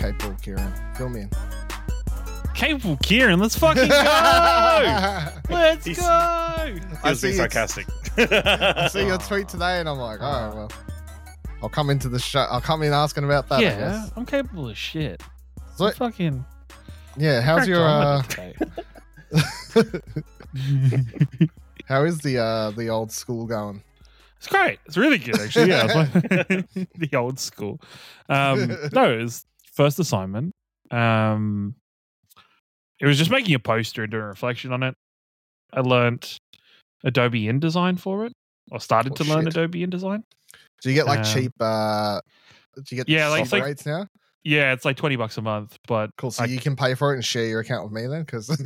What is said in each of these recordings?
capable, Ciaran. Fill me in. Capable Ciaran, let's fucking go! Let's He's- go! I I was being see sarcastic. I see your tweet today, and I'm like, oh, well, I'll come into the show. I'll come in asking about that. I yeah, guess. I'm capable of shit. So- I'm fucking. yeah. How's your? Uh, with it today. how is the uh the old school going? It's great. It's really good, actually. Yeah, like the old school. Um, no, it was first assignment. Um, it was just making a poster and doing a reflection on it. I learnt Adobe InDesign for it, or started Oh, to learn. Adobe InDesign. Do you get like Um, cheap? uh Do you get yeah, like- like- rates now? Yeah, it's like twenty bucks a month, but Cool. So I- you can pay for it and share your account with me then, because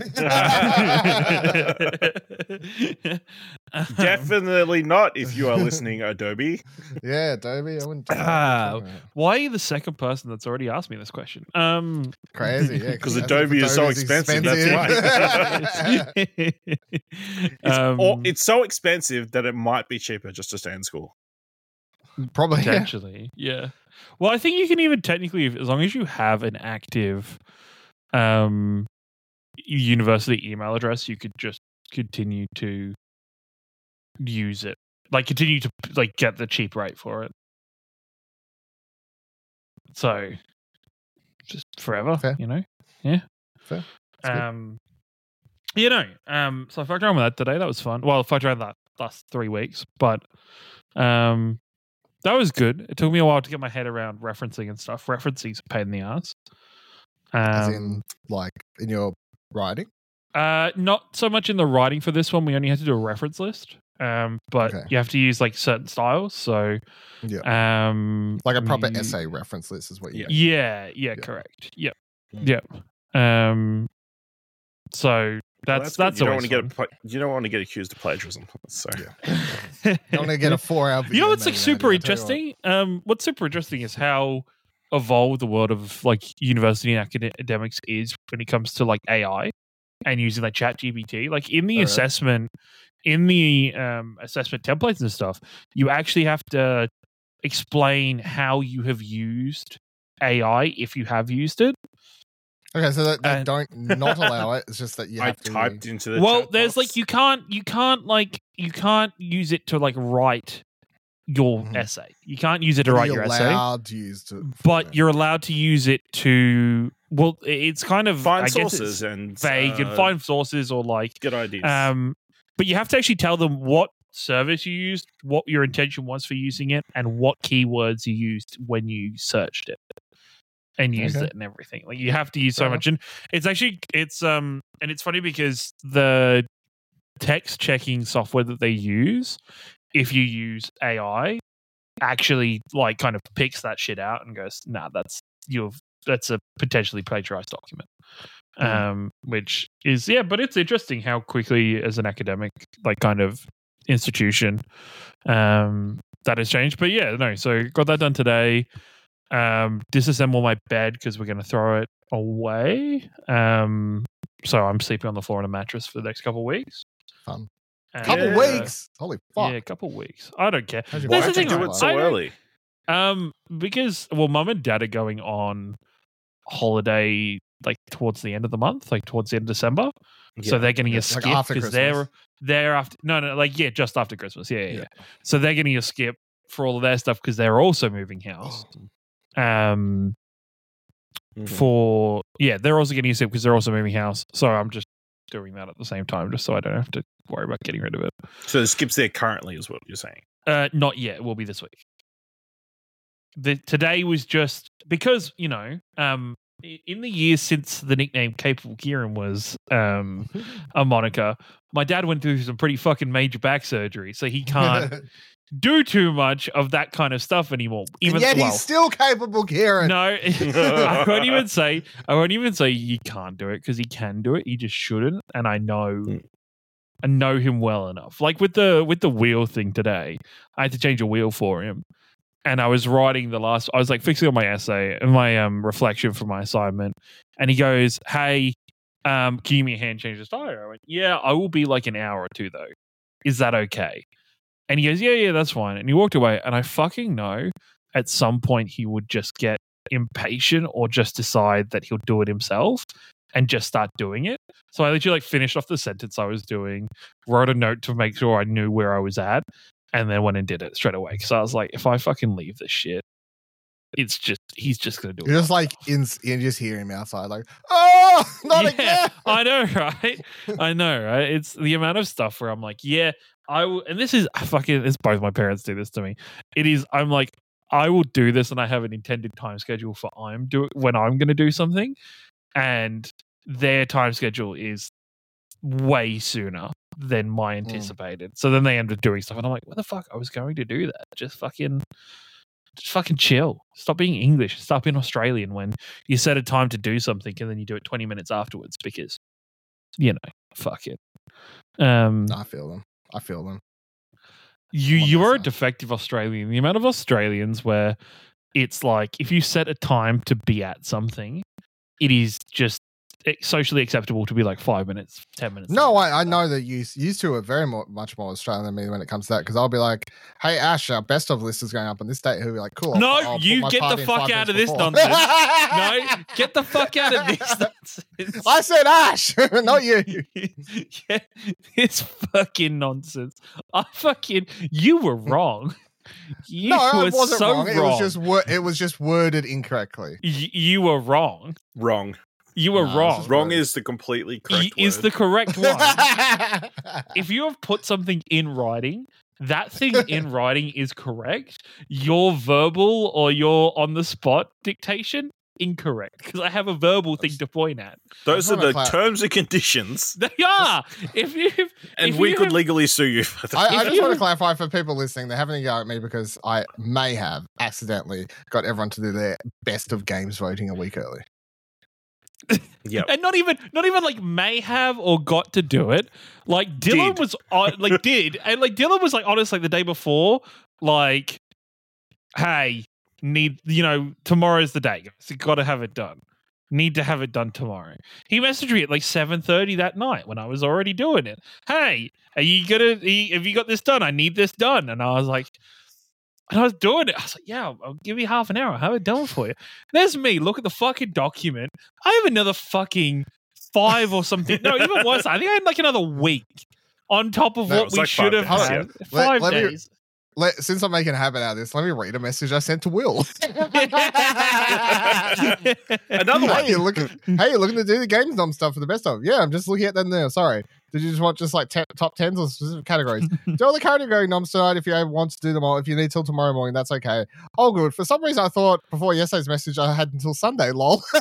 Definitely not if you are listening, Adobe. yeah, Adobe. I wouldn't. do that. Ah, Why are you the second person that's already asked me this question? Um, Crazy, yeah. 'Cause that's- Adobe is so Adobe's expensive, that's It's, um, or, it's so expensive that it might be cheaper just to stay in school. Probably. Yeah. potentially, yeah. Well, I think you can even technically, as long as you have an active um university email address, you could just continue to use it, like continue to like get the cheap rate for it. So, just forever, Fair. you know. Yeah. Fair. That's good. Um. You know, um, so I fucked around with that today. That was fun. Well, I fucked around that last three weeks, but um, that was good. It took me a while to get my head around referencing and stuff. Referencing's a pain in the ass. As Um, in, like in your writing. uh, not so much in the writing for this one. We only had to do a reference list. Um, but Okay. you have to use like certain styles. So, Yeah. um, Like a proper you- essay reference list is what you. Yeah. Yeah, yeah, Yeah. correct. Yep, Mm. yep. Um, so Well, that's that's you don't want to get fun. pla- you don't want to get accused of plagiarism. So I want to get a four-hour. you know what's like super interesting? Um, what's super interesting is how evolved the world of like university and academics is when it comes to like AI and using like Chat GPT. Like in the Alright. assessment, in the um, assessment templates and stuff, you actually have to explain how you have used AI if you have used it. Okay, so that, that And- don't not allow it. It's just that you I to. typed into the well chat there's box. like you can't you can't like you can't use it to like write your Mhm. essay you can't use it to but write you're your essay allowed to use to. but you're allowed to use it to well it's kind of find I guess it's sources and vague and uh, find sources or like good ideas. um but you have to actually tell them what service you used what your intention was for using it and what keywords you used when you searched it and used Okay. it and everything. Like you have to use so much. and it's actually it's um and it's funny because the text checking software that they use if you use ai actually like kind of picks that shit out and goes nah that's you've that's a potentially plagiarized document. Hmm. um which is yeah but it's interesting how quickly as an academic like kind of institution um that has changed. But yeah no so got that done today um disassemble my bed because we're going to throw it away um so i'm sleeping on the floor on a mattress for the next couple of weeks Fun. And, Couple Yeah. weeks. Holy fuck. yeah a couple of weeks i don't care How's Why did the you thing, do it so I early? Um, because well, mum and dad are going on holiday like towards the end of the month, like towards the end of December. So they're getting Yeah, a skip because Christmas. they're they're after no no like yeah just after Christmas yeah yeah, Yeah. yeah. so they're getting a skip for all of their stuff because they're also moving house. Um, Mhm. for yeah they're also getting a skip because they're also moving house. So I'm just doing that at the same time just so I don't have to worry about getting rid of it. So the skip's there currently, is what you're saying. Uh, not yet. It will be this week. The today was just because you know, um, in the years since the nickname Capable Ciaran was um a moniker, my dad went through some pretty fucking major back surgery, so he can't do too much of that kind of stuff anymore. Even and yet well, he's still capable, Ciaran. no, I won't even say. I won't even say you can't do it because he can do it. He just shouldn't, and I know. Mm. I know him well enough. Like with the with the wheel thing today, I had to change a wheel for him, and I was writing the last. I was like fixing on my essay and my um reflection for my assignment, and he goes, "Hey, um, can you give me a hand change this tire?" I went, "Yeah, I will be like an hour or two though. Is that okay?" And he goes, "Yeah, yeah, that's fine." And he walked away, and I fucking know at some point he would just get impatient or just decide that he'll do it himself and just start doing it. So I literally like finished off the sentence I was doing, wrote a note to make sure I knew where I was at, and then went and did it straight away. Because I was like, if I fucking leave this shit, it's just he's just gonna do You're it. just like in, you just hear him outside, like, oh, not Yeah, again. I know, right? I know, right? It's the amount of stuff where I'm like, yeah, I will, and this is fucking. It's both my parents do this to me. It is. I'm like, I will do this, and I have an intended time schedule for I'm do when I'm going to do something, and their time schedule is way sooner than my anticipated. So then they end up doing stuff, and I'm like, what the fuck? I was going to do that. Just fucking. Just fucking chill. Stop being English. Stop being Australian when you set a time to do something and then you do it 20 minutes afterwards because, you know, fuck it. Um, I feel them. I feel them. You you are a defective Australian. The amount of Australians where it's like if you set a time to be at something, it is just socially acceptable to be like five minutes, ten minutes. No. I, I know that you used to are very more, much more Australian than me when it comes to that because I'll be like, "Hey Ash, our best of list is going up on this date." He'll be like, "Cool." I'll- No, I'll you get the fuck out of this before." nonsense. no, get the fuck out of this nonsense. I said Ash, not you. yeah, it's fucking nonsense. I fucking you were wrong. You no, I wasn't so wrong. It was just wor- it was just worded incorrectly. Y- you were wrong. Wrong. You were No, wrong. Wrong is the completely Y- correct is word. the correct one. if you have put something in writing, that thing in writing is correct. Your verbal or your on the spot dictation incorrect because I have a verbal thing to point at. Those are the cla- terms and conditions, They are. If you and if we you could have- legally sue you for that. I, I just you- want to clarify for people listening, they're having a go at me because I may have accidentally got everyone to do their best of games voting a week early. Yep. and not even not even like may have or got to do it. Like Dylan Did. was on, like did. And like Dylan was like honest like the day before like hey need you know tomorrow's the day you got to have it done. Need to have it done tomorrow. He messaged me at like 7.30 that night when i was already doing it. Hey are you gonna have you got this done? I need this done. And i was like and I was doing it. I was like, "Yeah, I'll, I'll give you half an hour. I'll have it done for you." There's me. Look at the fucking document. I have another fucking five or something. No, even worse. I think I had like another week on top of No, what we like should have days, had. Let- Five let me- days. Let, since I'm making a habit out of this, let me read a message I sent to Will. Another one. hey, you look, hey, you're looking to do the games nom stuff for the best of. Yeah, I'm just looking at them now. Sorry. Did you just want just like te- top tens or specific categories? do all the category noms tonight if you want to do them all. If you need till tomorrow morning, that's okay. Oh, good. For some reason, I thought before yesterday's message I had until Sunday. Lol.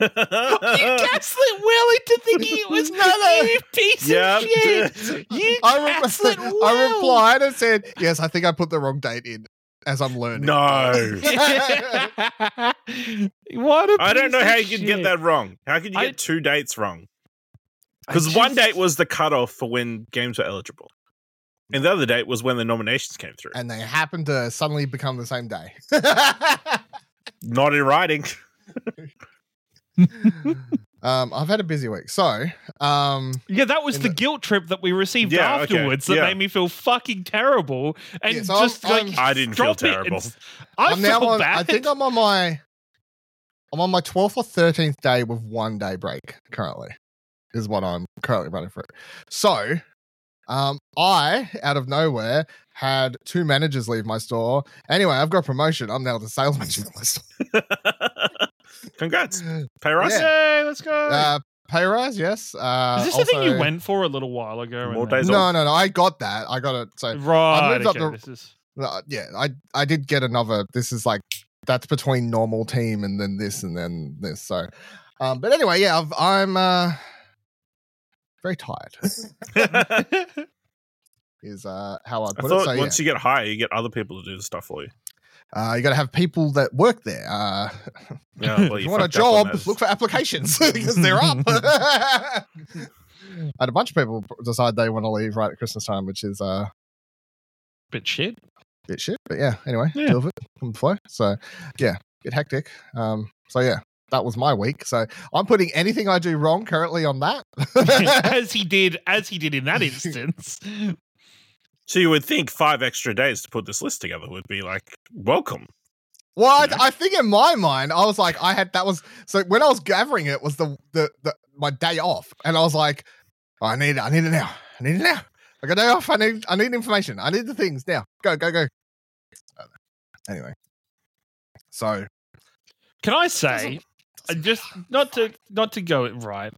you gaslit Will to thinking it was No, no. you piece Yep. of shit. You I, re- gaslit Will. I replied and said, "Yes, I think I put the wrong date in as I'm learning." no. what a I don't know of how you can get that wrong. How can you I- get two dates wrong? I Because one date was the cutoff for when games were eligible, and the other date was when the nominations came through. and they happened to suddenly become the same day. Not in writing. um, I've had a busy week, so um, Yeah, that was the, the- guilt trip that we received Yeah, okay, afterwards that yeah. made me feel fucking terrible and Yeah, so I'm- just like I'm- I didn't feel drop it and terrible. s- I I'm now on. bad. I think I'm on my. I'm on my 12th or 13th day with one day break currently, is what I'm currently running through. So, um, I out of nowhere had two managers leave my store. Anyway, I've got promotion. I'm now the sales manager of my store. Congrats. Pay rise. Yeah. Yay, let's go. Uh, pay rise, yes. Uh, Is this the thing you went for a little while ago? More days No, no, no. I got that. I got it. So Right. moved up okay, the- this is Uh, yeah, I I did get another. This is like that's between normal team and then this and then this. So, um, but anyway, yeah, I've, I'm uh very tired. is uh how I I put it. thought So yeah, once you get higher, you get other people to do the stuff for you. uh, you got to have people that work there. Uh, Yeah, well, if you want a fucked up on job, look for applications because they're up. I had a bunch of people decide they want to leave right at Christmas time, which is uh bit shit. bit shit. But yeah, anyway, Yeah. deal with it on the flow. So yeah, bit hectic. Um, so yeah, that was my week. So I'm putting anything I do wrong currently on that. as he did, as he did in that instance. So you would think five extra days to put this list together would be like welcome. Well, I, I think in my mind, I was like, I had that was so when I was gathering it was the the, the my day off, and I was like, oh, I need it, I need it now, I need it now. I got day off. I need I need information. I need the things now. Go go go. Anyway, so Can I say, Uh, just not to not to go it right.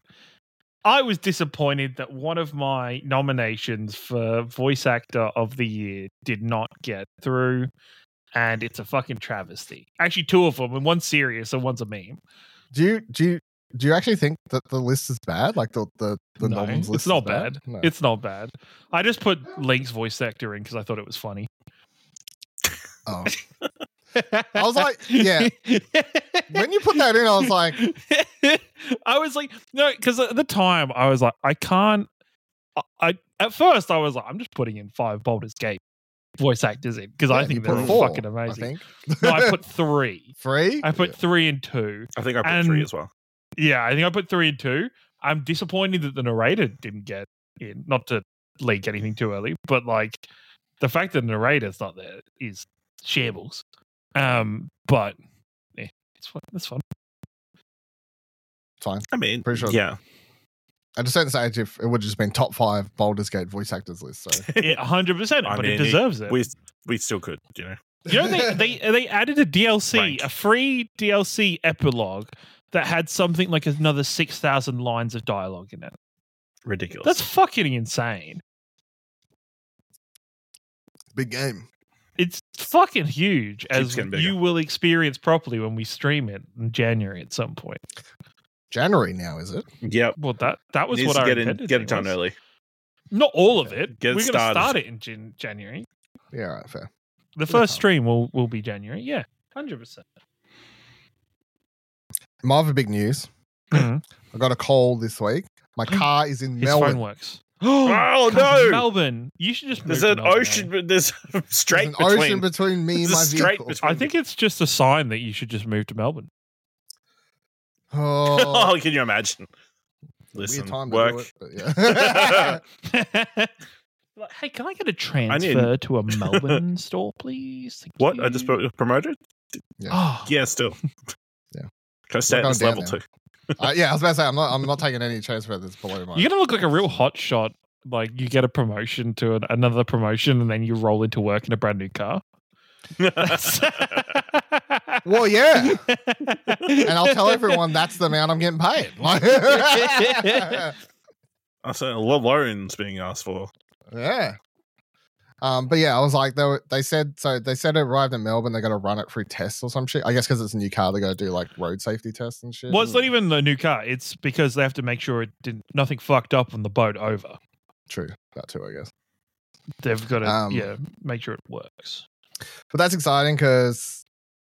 I was disappointed that one of my nominations for voice actor of the year did not get through, and it's a fucking travesty. Actually, two of them, and one's serious and one's a meme. do you do you do you actually think that the list is bad? Like the the the No, noms list it's not bad. bad. No. It's not bad. I just put Link's voice actor in because I thought it was funny. oh. I was like, yeah. When you put that in, I was like, I was like, no, because at the time I was like, I can't. I, I at first I was like, I'm just putting in five Baldur's Gate voice actors in because I think they're four, fucking amazing. I think. no, I put three. three. I put Yeah. three and two. I think I put three as well. Yeah, I think I put three and two. I'm disappointed that the narrator didn't get in. Not to leak anything too early, but like the fact that the narrator's not there is shambles. Um, but yeah, it's fun. It's fun. fine. I mean, Pretty sure- yeah. At a certain stage, if it would have just been top five Baldur's Gate voice actors list. So Yeah, hundred percent. But mean, it deserves it. We we still could, you know. You know they they they added a DLC, Rank. a free DLC epilogue that had something like another six thousand lines of dialogue in it. Ridiculous. That's fucking insane. big game. It's fucking huge, as you will experience properly when we stream it in January at some point. January now, is it? yep. Well, that that was what I get in, intended get it done was. early. Not all of it. Get We're going to start it in Jan- January. Yeah, right, fair. The Good first stream will will be January. Yeah, hundred percent. My other big news. Mhm. I got a call this week. My car is in His Melbourne. phone works. Oh, Comes no! Melbourne. You should just. There's move an to Melbourne, ocean. but There's straight There's an between. ocean between me and There's a my straight vehicle. between- I think it's just a sign that you should just move to Melbourne. Oh, oh, can you imagine? weird Listen, time to work. do it, but yeah. like, hey, can I get a need- transfer to a Melbourne store, please? Thank What? I just you." pro- promoted? Oh, Yeah, still. Yeah. Can I stay We're at this level now. too? Uh, yeah, I was about to say I'm not. I'm not taking any transfer that's below my. You're gonna look like a real hot shot. Like you get a promotion to an, another promotion, and then you roll into work in a brand new car. Well, yeah, and I'll tell everyone that's the amount I'm getting paid. I said a lot of loans being asked for. yeah. Um, but yeah, I was like, they were, they said so. They said it arrived in Melbourne. They got to run it through tests or some shit. I guess because it's a new car, they got to do like road safety tests and shit. well, it's not even a new car. It's because they have to make sure it didn't nothing fucked up on the boat over. True, that too, I guess. They've got to Um, yeah make sure it works. But that's exciting because,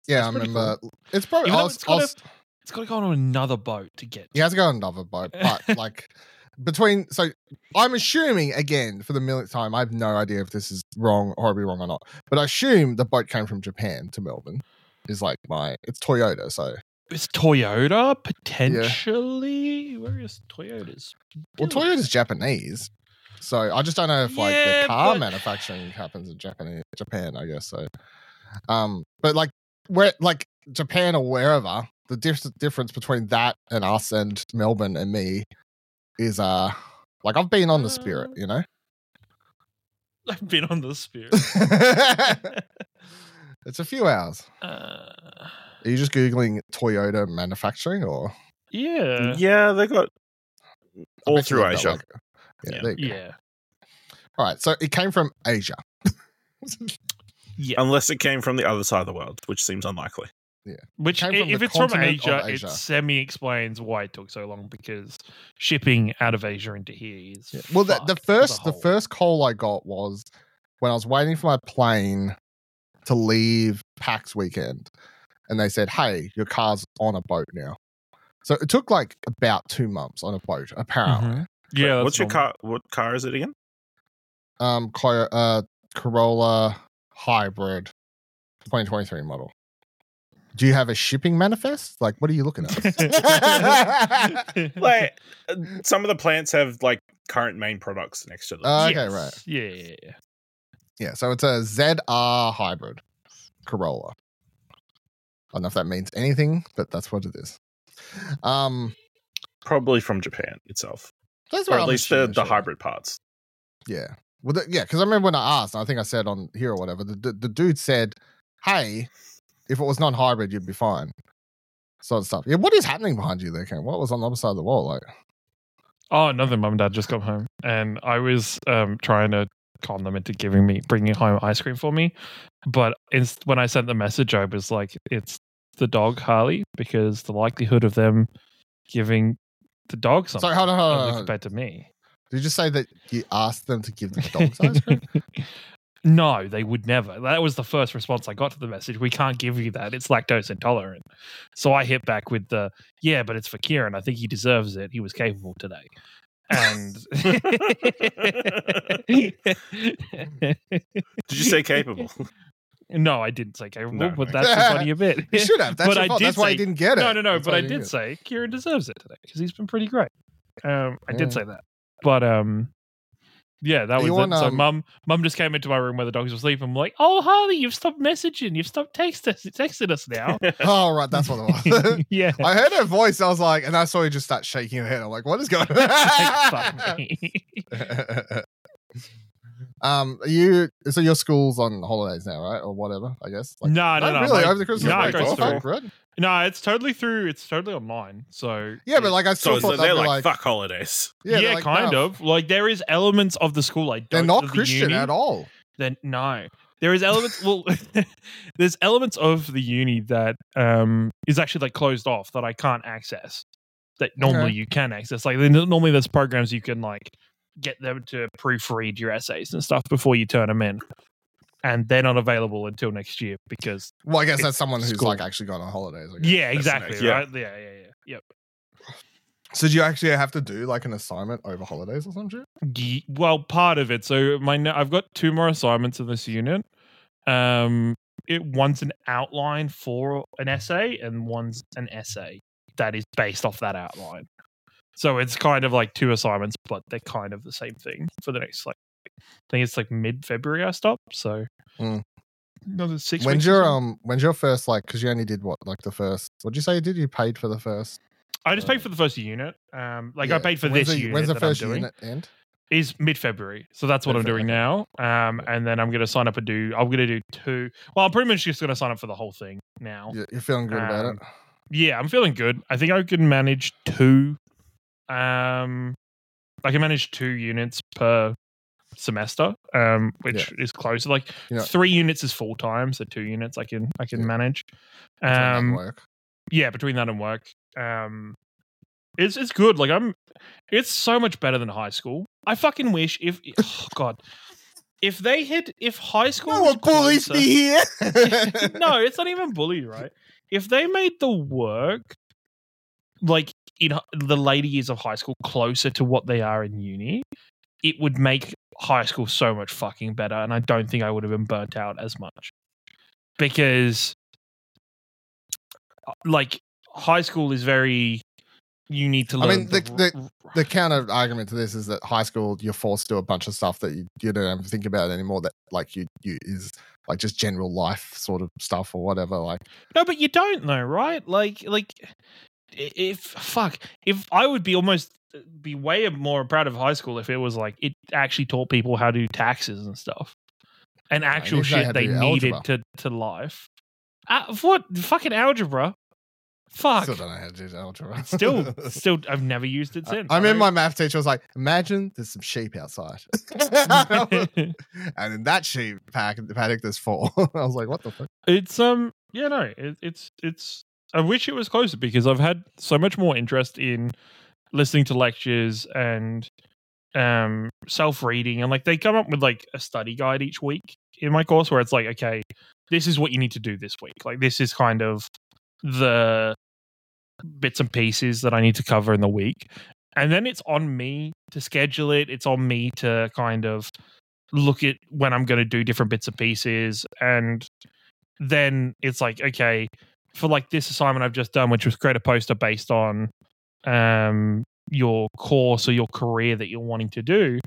yeah, That's I remember it's probably. I though was, it's I was- gotta- It's got to go on another boat to get. He has to go on another boat, but like between so I'm assuming again for the millionth time, I have no idea if this is wrong or be wrong or not. But I assume the boat came from Japan to Melbourne. Is like my it's Toyota, so It's Toyota potentially. Where is Toyota's? well? Toyota's Japanese. So I just don't know if like Yeah, the car but- manufacturing happens in Japan Japan, I guess so. Um but like where like Japan or wherever, the dif- difference between that and us and Melbourne and me is uh like I've been on the spirit, Uh, you know? I've been on the spirit. it's a few hours. uh, Are you just googling Toyota manufacturing or yeah. Yeah, they got all through they've got, Asia. like- yeah, Yeah. there you go. Yeah. All right, so it came from Asia. Yeah. Unless it came from the other side of the world, which seems unlikely. Which, came i- from if it's from Asia, Asia. it semi explains why it took so long because shipping out of Asia into here is. Yeah. Well, the, the fucked as a first the whole. first call I got was when I was waiting for my plane to leave PAX weekend, and they said, "Hey, your car's on a boat now." So it took like about two months on a boat, apparently. Mhm. Yeah. What's your normal. car? What car is it again? Um, Co- uh, Corolla Hybrid, 2023 model. Do you have a shipping manifest? Like, what are you looking at? Like some of the plants have like current main products next to them. Uh, okay, Yes. right. Yeah, yeah, yeah. yeah, so it's a ZR Hybrid Corolla. I don't know if that means anything, but that's what it is. Um, Probably from Japan itself, that's or at I'm least the, the hybrid parts. Yeah. Well, the, yeah, because I remember when I asked, I think I said on here or whatever, the, the, the dude said, "Hey, if it was non-hybrid, you'd be fine." Sort of stuff. Yeah. What is happening behind you there, Ken? What was on the other side of the wall? Like, Oh, nothing. Mum and dad just got home, and I was um, trying to con them into giving me, bringing home ice cream for me. But inst- when I sent the message, I was like, "It's the dog Harley," because the likelihood of them giving the dog something sorry, hold on, hold on. hold on. compared to me. Did you just say that you asked them to give the dogs ice cream? no, they would never. That was the first response I got to the message. We can't give you that. It's lactose intolerant. So I hit back with the, yeah, but it's for Ciaran. I think he deserves it. He was capable today. And Did you say capable? no, I didn't say capable, No, but no. that's the funny bit. You should have. That's, But I fault. did That's why say- you didn't get it. No, no, no. That's But why I didn't did say Ciaran deserves it today because he's been pretty great. Um, I Yeah. did say that, but um, yeah, that Are was you it. on, so um, mum, mum just came into my room where the dogs were sleeping. I'm like, oh, Harley, you've stopped messaging. You've stopped text us, texting us now. Oh, right. That's what it was. yeah. I heard her voice. I was like, and I saw you just start shaking her head. I'm like, what is going Like, on? fuck me. um, are you so your school's on holidays now, right, or whatever? I guess. Like, no, no, no. really my- over the Christmas no, break. it Oh, through. fuck, right? No, it's totally through. It's totally online. So Yeah, but like I so still thought they're like, like, fuck holidays. yeah, they're like, kind no, of. Like there is elements of the school I don't. They're not of the Christian uni at all. Then no, there is elements. well, there's elements of the uni that um is actually like closed off that I can't access. That normally Okay. you can access. Like normally there's programs you can like get them to proofread your essays and stuff before you turn them in, and they're not available until next year because Well, I guess that's someone who's school. like actually gone on holidays. Yeah, exactly nice, yeah. right. Yeah, yeah, yeah. Yep. So do you actually have to do like an assignment over holidays or something? Well, part of it. So my I've got two more assignments in this unit. Um, it one's an outline for an essay, and one's an essay that is based off that outline. So it's kind of like two assignments, but they're kind of the same thing for the next like. I think it's like mid February I stopped. So Mm. another six. When's your um? When's your first like? Because you only did what like the first. What did you say you did? You paid for the first. I just paid for the first unit. Um, like I paid for When's this the, unit. When's the first unit end? is mid February. So that's what I'm doing now. Um, and then I'm going to sign up and do. I'm going to do two. Well, I'm pretty much just going to sign up for the whole thing now. You- You're feeling good about it. Um, Yeah, I'm feeling good. I think I can manage two. Um, I can manage two units per semester. Um, which is close. Like Yeah. three units is full time, so two units I can I can Yeah. manage. It's not that Um, work. yeah, between that and work, um, it's it's good. Like I'm, it's so much better than high school. I fucking wish if oh God, if they had if high school No was one bullies closer- me here. no, it's not even bully, right? If they made the work like in the later years of high school closer to what they are in uni, it would make high school so much fucking better. And I don't think I would have been burnt out as much because, uh, like, high school is very. You need to learn. I mean, the- the counter argument to this is that high school you're forced to do a bunch of stuff that you, you don't even think about anymore that like you you is like just general life sort of stuff or whatever like No, but you don't know, right? Like, like if fuck, if I would be almost be way more proud of high school if it was like it actually taught people how to do taxes and stuff, and actual didn't know how shit they needed algebra. to to life. Uh, what fucking algebra? Fuck. still don't know how to do algebra Still, still, I've never used it since. I remember know- my math teacher was like, "Imagine there's some sheep outside, and in that sheep pack, in the paddock there's four. I was like, "What the fuck?" It's um yeah no it, it's it's I wish it was closer because I've had so much more interest in listening to lectures and um self reading and like they come up with like a study guide each week in my course where it's like okay this is what you need to do this week. Like this is kind of the bits and pieces that I need to cover in the week and then it's on me to schedule it it's on me to kind of look at when I'm going to do different bits and pieces and then it's like okay for like this assignment I've just done which was create a poster based on um your course or your career that you're wanting to do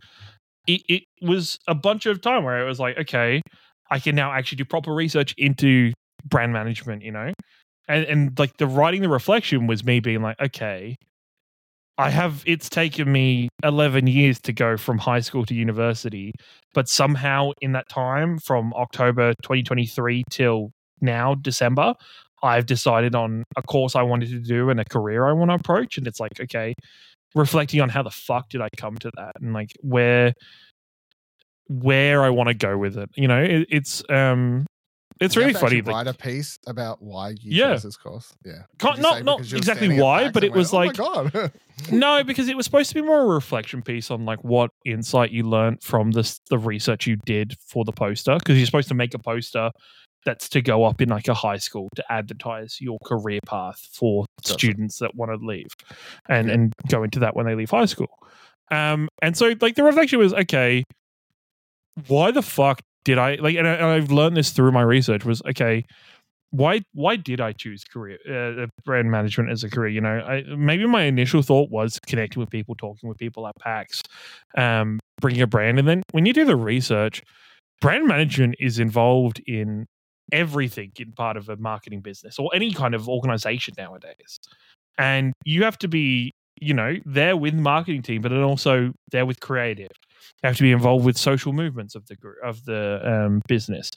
it, it was a bunch of time where it was like okay I can now actually do proper research into brand management you know? And and like the writing the reflection was me being like, okay, I have it's taken me 11 years to go from high school to university, but somehow in that time from October 2023 till now December, I've decided on a course I wanted to do and a career I want to approach and it's like, okay, reflecting on how the fuck did I come to that and like where where I want to go with it. You know, it, it's um it's really funny. like- Write a piece about why you Yeah. chose this course. Yeah, Can't- not- not because you were exactly why, but it was went, "Oh my God." No, because it was supposed to be more a reflection piece on like what insight you learned from this the research you did for the poster. Because you're supposed to make a poster that's to go up in like a high school to advertise your career path for Gotcha. students that want to leave and Yeah. and go into that when they leave high school. Um, and so like the reflection was okay. Why the fuck did I like? And, I, and I've learned this through my research. Was okay why why did I choose career uh, brand management as a career? You know, I, maybe my initial thought was connecting with people, talking with people at PAX, um, bringing a brand, and then when you do the research, brand management is involved in everything in part of a marketing business or any kind of organization nowadays, and you have to be you know there with marketing team, but then also there with creative. You have to be involved with social movements of the group of the um, business.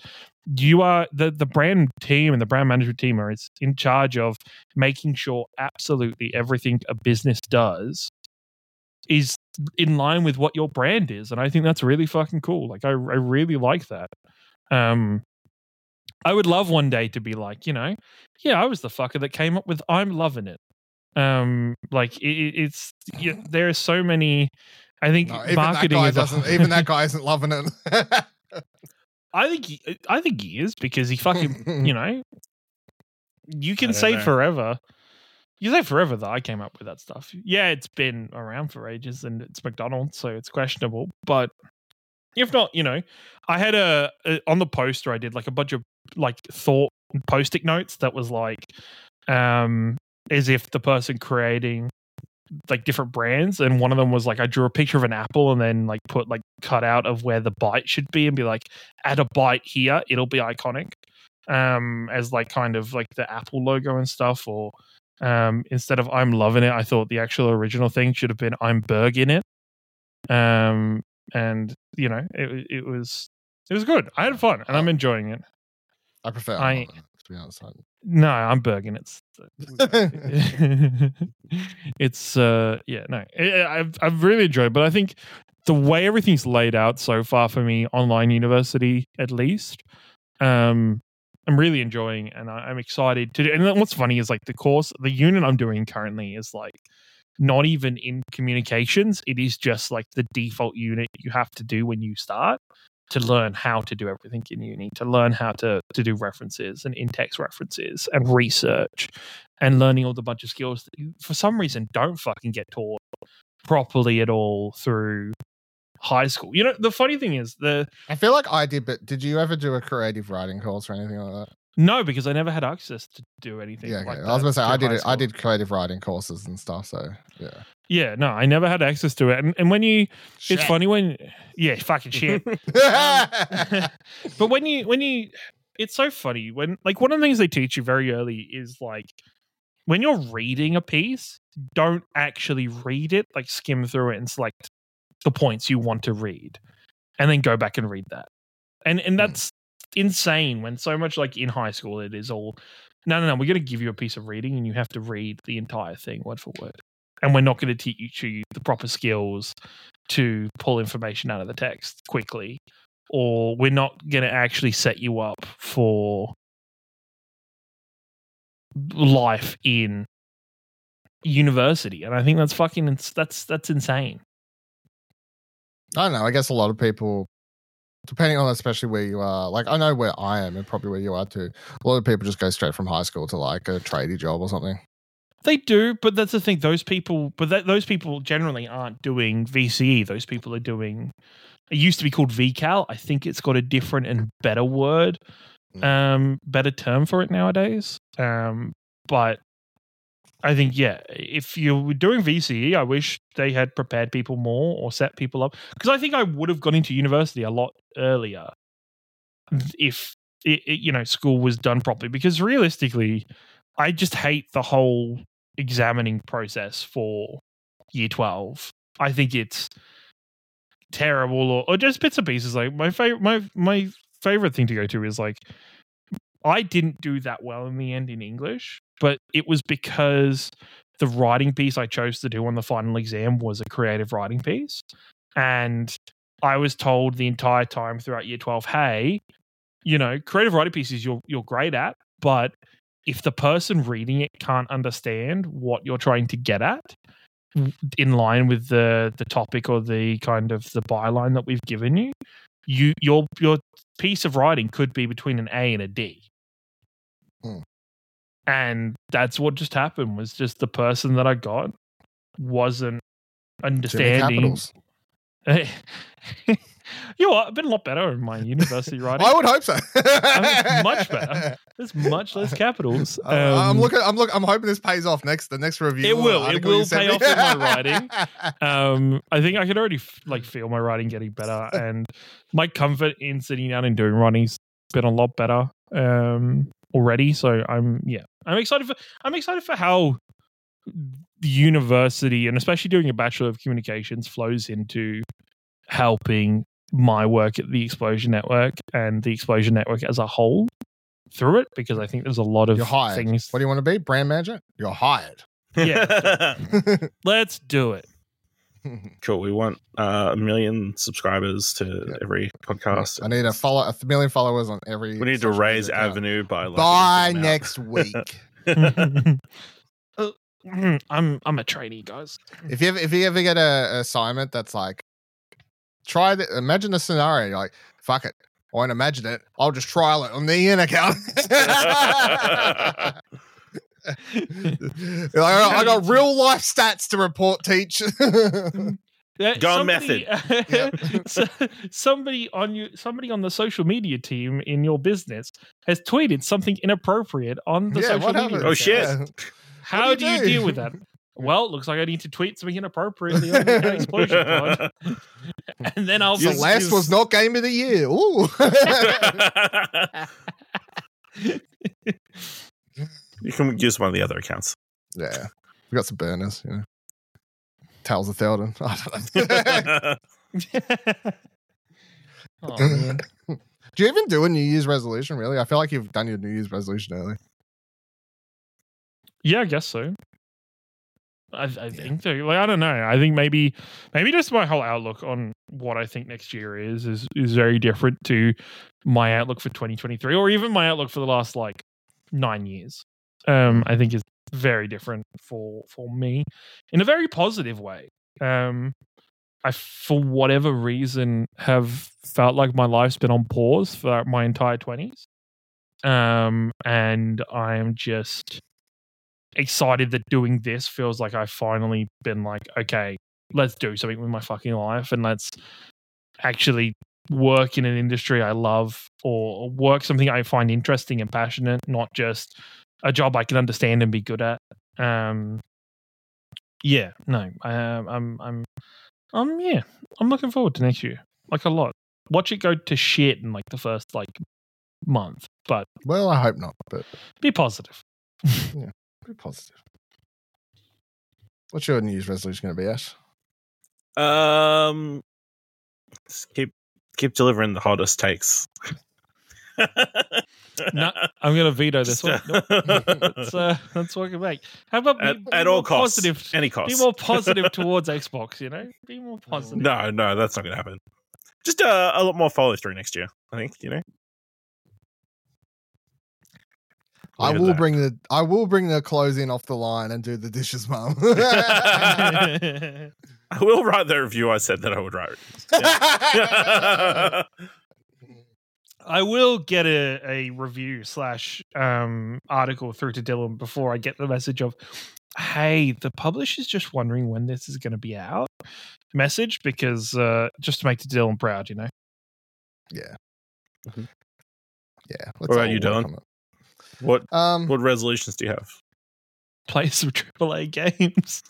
You are the the brand team and the brand management team are in charge of making sure absolutely everything a business does is in line with what your brand is and i think that's really fucking cool. Like i, I really like that. Um i would love one day to be like you know yeah i was the fucker that came up with i'm loving it um like it, it- it's yeah, there are so many i think No, even that guy doesn't, Even that guy isn't loving it. I think he, I think he is because he fucking you know you can say know. forever. You say forever that I came up with that stuff. Yeah, it's been around for ages and it's McDonald's, so it's questionable. But if not, you know, I had a, a on the poster I did like a bunch of like thought post-it notes that was like um as if the person creating like different brands and one of them was like I drew a picture of an apple and then like put like cut out of where the bite should be and be like add a bite here it'll be iconic um as like kind of like the apple logo and stuff or um instead of i'm loving it i thought the actual original thing should have been i'm berg in it um and you know it, it was it was good i had fun and i'm enjoying it I prefer. I- it, to be honest. no i'm berging it's it's uh yeah no I- I've I've really enjoyed, it, but I think the way everything's laid out so far for me, online university at least, um, I'm really enjoying, and I, I'm excited to. do And then what's funny is like the course, the unit I'm doing currently is like not even in communications. It is just like the default unit you have to do when you start to learn how to do everything in uni, to learn how to to do references and in-text references and research and learning all the bunch of skills that you, for some reason, don't fucking get taught properly at all through high school. You know, the funny thing is the I feel like I did, but did you ever do a creative writing course or anything like that? No, because I never had access to do anything. Yeah, like okay. I was gonna say I did it. I did creative writing courses and stuff. So yeah, Yeah, no, I never had access to it. And, and when you, Shit. it's funny when, yeah, fucking shit. Um, but when you when you it's so funny when like one of the things they teach you very early is like when you're reading a piece don't actually read it like skim through it and select the points you want to read and then go back and read that and and hmm. that's insane when so much like in high school it is all no no no we're going to give you a piece of reading and you have to read the entire thing word for word and we're not going to teach you the proper skills to pull information out of the text quickly or we're not going to actually set you up for life in university and i think that's fucking that's that's insane I don't know. I guess a lot of people, depending on especially where you are, like I know where I am and probably where you are too. A lot of people just go straight from high school to like a tradie job or something. they do but that's the thing those people but that, those people generally aren't doing vce those people are doing it used to be called vcal i think it's got a different and better word Mm. um better term for it nowadays um but I think yeah, if you were doing VCE, I wish they had prepared people more or set people up because I think I would have gone into university a lot earlier hmm. if it, it, you know school was done properly. Because realistically, I just hate the whole examining process for year 12. I think it's terrible or, or just bits and pieces. Like my favorite, my, my favorite thing to go to is like, I didn't do that well in the end in English, but it was because the writing piece I chose to do on the final exam was a creative writing piece. And I was told the entire time throughout year 12, hey, you know, creative writing pieces you're you're great at, but if the person reading it can't understand what you're trying to get at in line with the the topic or the kind of the byline that we've given you, you your your piece of writing could be between an A and a D. Hmm. And that's what just happened was just the person that I got wasn't understanding you know what? I've been a lot better in my university writing. I would hope so. Much better. There's much less capitals. I- I'm Um, looking. I'm look. I'm hoping this pays off next. The next review. It will, it will pay off in my writing. Um, I think I could already f- like feel my writing getting better, and my comfort in sitting down and doing writing's been a lot better um, already. So I'm yeah, I'm excited for I'm excited for how the university and especially doing a bachelor of communications flows into helping my work at the Explosion Network and the Explosion Network as a whole through it because I think there's a lot of You're hired. things. What do you want to be? Brand manager? You're hired. Yeah. Let's do it. cool. We want uh, a million subscribers to Yeah. every podcast. I need a follow a million followers on every. we need to raise media account. Avenue by like by a decent next week. Uh, I'm I'm a trainee, guys. if you ever, if you ever get a, a assignment that's like, try the imagine a scenario you're like fuck it. I won't imagine it. I'll just trial it on the in account. Like, I got real life stats to report, teach. Mm. Yeah, Gone somebody- so- somebody on you, somebody on the social media team in your business has tweeted something inappropriate on the yeah, social media. happened? Oh, shit. Yeah. How do do you you do? deal with that? Well, it looks like I need to tweet something inappropriately on the explosion pod, and then I'll. Celeste was not game of the year. Ooh. You can use one of the other accounts. yeah. We got some burners, you know. Tales of Theldon. I don't know. oh, man. do you even do a New Year's resolution, really? I feel like you've done your New Year's resolution early. Yeah, I guess so. I, I think so. Like I don't know. I think maybe maybe just my whole outlook on what I think next year is is is very different to my outlook for 2023 or even my outlook for the last like 9 years. Um I think is very different for for me in a very positive way. Um I for whatever reason have felt like my life's been on pause for my entire 20s. Um and I'm just excited that doing this feels like I've finally been like, okay, let's do something with my fucking life and let's actually work in an industry I love or work something I find interesting and passionate, not just a job I can understand and be good at. Um, yeah, no, I, I'm, I'm, um, yeah, I'm looking forward to next year, like a lot. Watch it go to shit in like the first like month, but Well, I hope not, but be positive. Yeah, be positive. What's your New Year's resolution going to be, Ash? Um, just keep keep delivering the hottest takes. No, I'm gonna veto this one. Nope. let's uh, let's walk it back. How about be, be at all costs, positive? any cost? Be more positive towards Xbox. You know, be more positive. No, no, that's not going to happen. Just uh, a lot more follow through next year. I think you know. I will there. bring the I will bring the clothes in off the line and do the dishes, mum. I will write the review I said that I would write. I will get a, a review slash um, article through to Dylan before I get the message of, hey, the publisher's just wondering when this is going to be out. Message because uh, just to make the Dylan proud, you know. yeah. Mhm. Yeah. What about you, work Dylan? what Um, what resolutions do you have? Play some AAA games.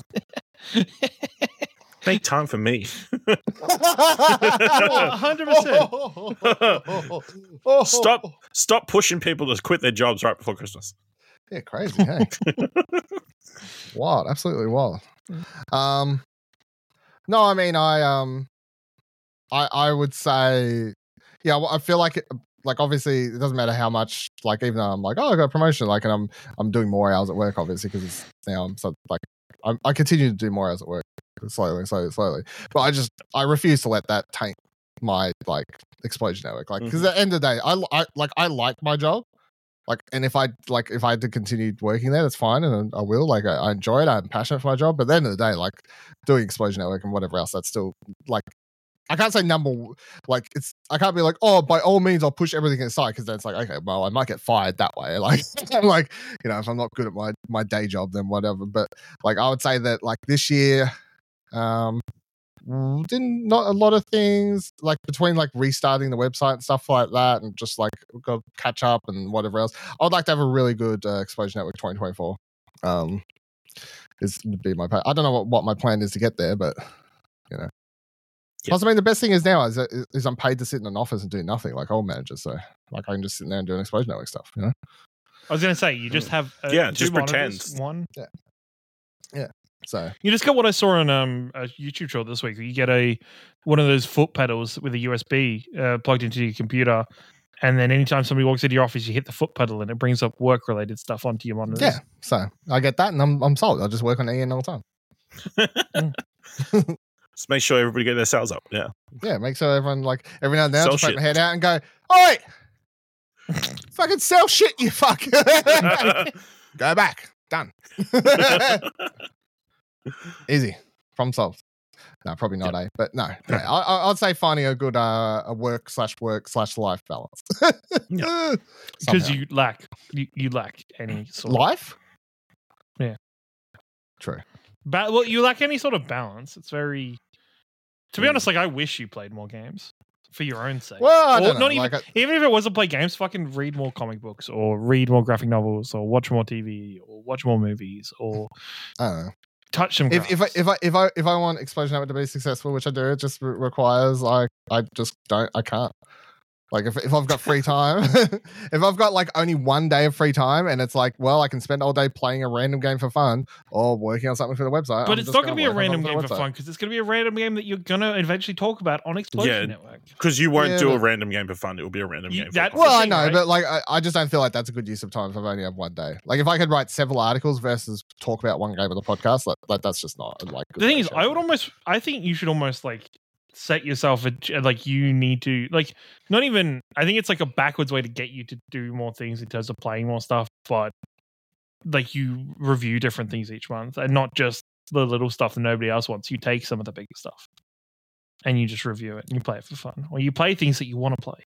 Make time for me. hundred percent. Stop stop pushing people to quit their jobs right before Christmas. Yeah, crazy. Hey, wild, absolutely wild. Um, no, I mean, I um, I I would say, yeah, well, I feel like it, like obviously it doesn't matter how much like even though I'm like oh I got a promotion like and I'm I'm doing more hours at work obviously because it's now I'm so like I'm, I continue to do more hours at work slowly slowly slowly. But I just I refuse to let that taint my like explosion network like because mm-hmm. at the end of the day I, I like I like my job like and if I like if I had to continue working there that's fine and I will like I, I enjoy it I'm passionate for my job but at the end of the day like doing explosion network and whatever else that's still like I can't say number like it's I can't be like oh by all means I'll push everything aside because then it's like okay well I might get fired that way like I'm like you know if I'm not good at my my day job then whatever but like I would say that like this year um didn't not a lot of things like between like restarting the website and stuff like that and just like go catch up and whatever else I would like to have a really good uh, explosion network 2024 um is would be my plan. I don't know what, what my plan is to get there but you know Yeah. Plus, I mean, the best thing is now is, is I'm paid to sit in an office and do nothing like old managers. So, like, I can just sit there and do an explosion network stuff. You know, I was going to say you just have uh, Yeah, two just monitors, pretend. one. So You just got what I saw on um, a YouTube short this week. You get a one of those foot pedals with a USB uh, plugged into your computer, and then anytime somebody walks into your office, you hit the foot pedal, and it brings up work related stuff onto your monitor. yeah, so I get that, and I'm I'm sold. I'll just work on EN all the time. Just make sure everybody get their sales up. Yeah. Yeah, make sure everyone like every now and then Sell just shit. my head out and go, all right, fucking sell shit, you fuck." go back, done. Easy, problem solved. No, probably not, eh? But no, yeah, I, I'd say finding a good uh, a work slash work slash life balance. Yeah. because you lack you, you lack any sort of life. Yeah. True. ba- well, you lack any sort of balance. It's very, to be Mm. honest, like I wish you played more games for your own sake. Well, I don't know. not even like, I- even if it wasn't play games, fucking read more comic books or read more graphic novels or watch more TV or watch more movies or I don't know. Touch some. If, if I if I if I if I want Explosion Network to be successful, which I do, it just re- requires like I just don't I can't. Like if, if I've got free time, if I've got like only one day of free time, and it's like, well, I can spend all day playing a random game for fun or working on something for the website. but I'm it's not going to be a random game for fun because it's going to be a random game that you're going to eventually talk about on Explosion Yeah. Network. Because you won't Yeah, do a random game for fun. It will be a random You- game. that- for fun. Well, I know, right? but like I, I just don't feel like that's a good use of time if I've only have one day. Like if I could write several articles versus talk about one game of the podcast, like, like that's just not like. good The thing is. I would almost, I think you should almost like set yourself a like you need to like not even. I think it's like a backwards way to get you to do more things in terms of playing more stuff, but like you review different things each month and not just the little stuff that nobody else wants. You take some of the bigger stuff and you just review it and you play it for fun, or you play things that you want to play.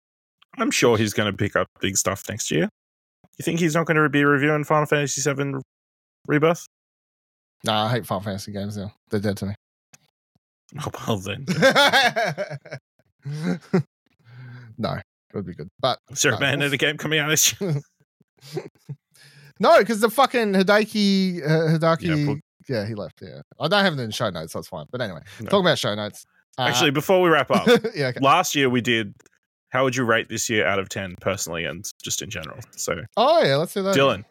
I'm sure he's going to pick up big stuff next year. You think he's not going to be reviewing Final Fantasy VII Rebirth? Nah, I hate Final Fantasy games now. They're dead to me. Oh, well, then. no, it would be good, but Is there a No. Bayonetta game coming out this year? no, because the fucking Hideki uh, Hideki. Yeah, Yeah, he left. Yeah, I don't have it in show notes, so it's fine. But anyway, No. talking about show notes. uh, Actually, before we wrap up, yeah, okay. last year we did. How would you rate this year out of 10 personally and just in general? So, Oh yeah, let's do that. Dylan,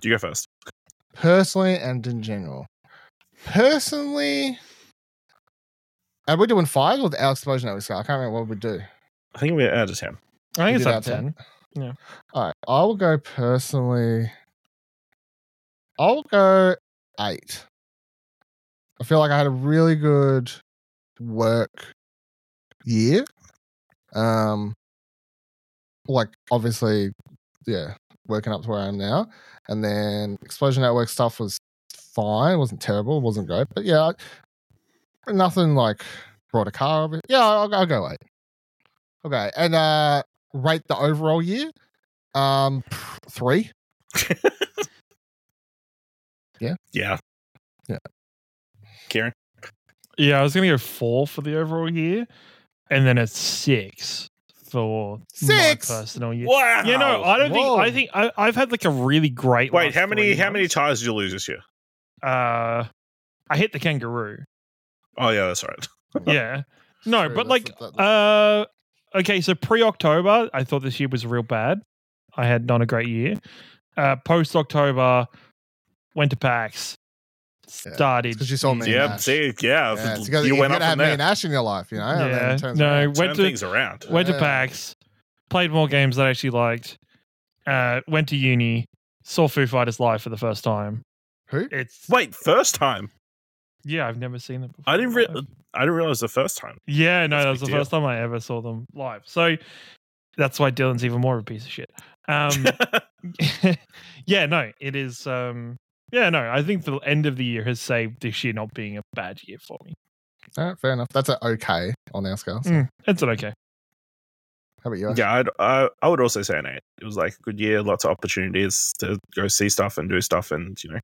do you go first. personally and in general. Personally, are we doing five or the our explosion network scale? I can't remember what we do. I think we're out of 10. I think You it's did out of out of ten. All right, I will go personally. I'll go eight. I feel like I had a really good work year. Um, like obviously, yeah, working up to where I am now, and then Explosion Network stuff was fine. It wasn't terrible. It wasn't great, but yeah, I- nothing like brought a car over. Yeah, I'll, I'll go eight. Okay, and uh, rate the overall year. Um, three. Yeah. Yeah. Yeah. Ciaran? Yeah, I was gonna go four for the overall year, and then a six for Six? my personal year. Wow. Yeah, no, I don't Whoa. think. I think I, I've had like a really great. Wait, last how many three how many tires did you lose this year? Uh, I hit the kangaroo. Oh, yeah, that's right. Yeah, no, True, but like, that- uh, okay, so pre October, I thought this year was real bad. I had not a great year. uh, post October, went to PAX, started. because you saw me. season. and Yeah, Ash. see, yeah, Yeah, it's you, you went gotta up have from me there. and Ash in your life, you know. and Yeah, turns no, around. went Turn to things around. went to Yeah. PAX, played more games that I actually liked. Uh, went to uni, saw Foo Fighters live for the first time. Who? It's Wait, first time? Yeah, I've never seen it before. I didn't. Re- I didn't realize the first time. Yeah, no, That's that was the deal. first time I ever saw them live. So that's why Dylan's even more of a piece of shit. Um, yeah, no, it is. Um, yeah, no, I think the end of the year has saved this year not being a bad year for me. All right, fair enough. That's an okay on our scale. So Mm, it's an okay. How about you? Ash? yeah, I'd, I I would also say an eight. It was like a good year, lots of opportunities to go see stuff and do stuff, and you know,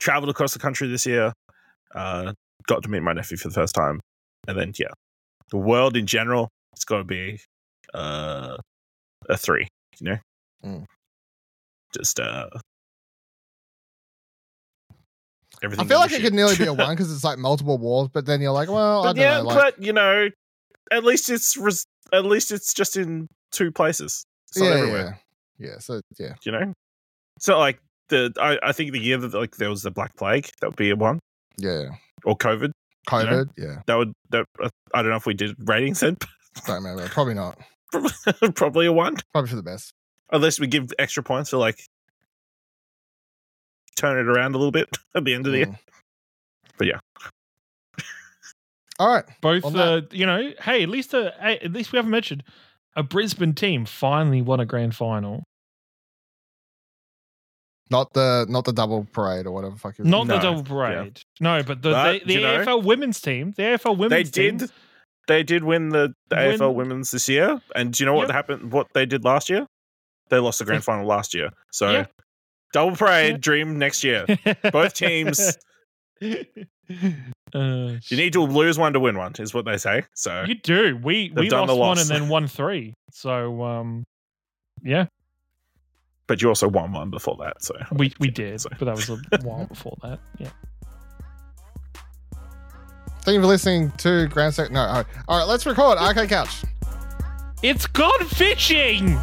traveled across the country this year. Uh, got to meet my nephew for the first time, and then yeah, the world in general, it's got to be uh, a three. You know, Mm. just uh, I feel like it shit. could nearly be a one because it's like multiple wars, but then you're like, well, I don't yeah, know. Like, but you know, at least it's res- at least it's just in two places. It's not everywhere. yeah, yeah. So yeah, You know, so like the I, I think the year that like there was the Black Plague that would be a one yeah. or COVID COVID, yeah. that would that uh, I don't know if we did ratings then Don't remember. Probably not. probably a one Probably for the best. unless we give extra points for like turn it around a little bit at the end of the year. Mm. But yeah. All right. Both, On uh, you know, hey, at least a, hey, at least we haven't mentioned a Brisbane team finally won a grand final. Not the not the double parade or whatever the fuck. you- Not the double parade. No, but the But, the, the you know- AFL women's team, the AFL They women's team, did they did win the, the Win- AFL women's this year. And do you know what Yep. happened what they did last year? They lost the grand final last year. So Yeah. double parade Yeah. dream next year. Both teams Uh, You need to lose one to win one, is what they say. So you do. We we done lost the one and then won three. So um, yeah, but you also won one before that. So we we did, So- but that was a while before that. Yeah. Thank you for listening to Grand Sec. No, all right. all right. Let's record Arcade Couch. It's gone fishing.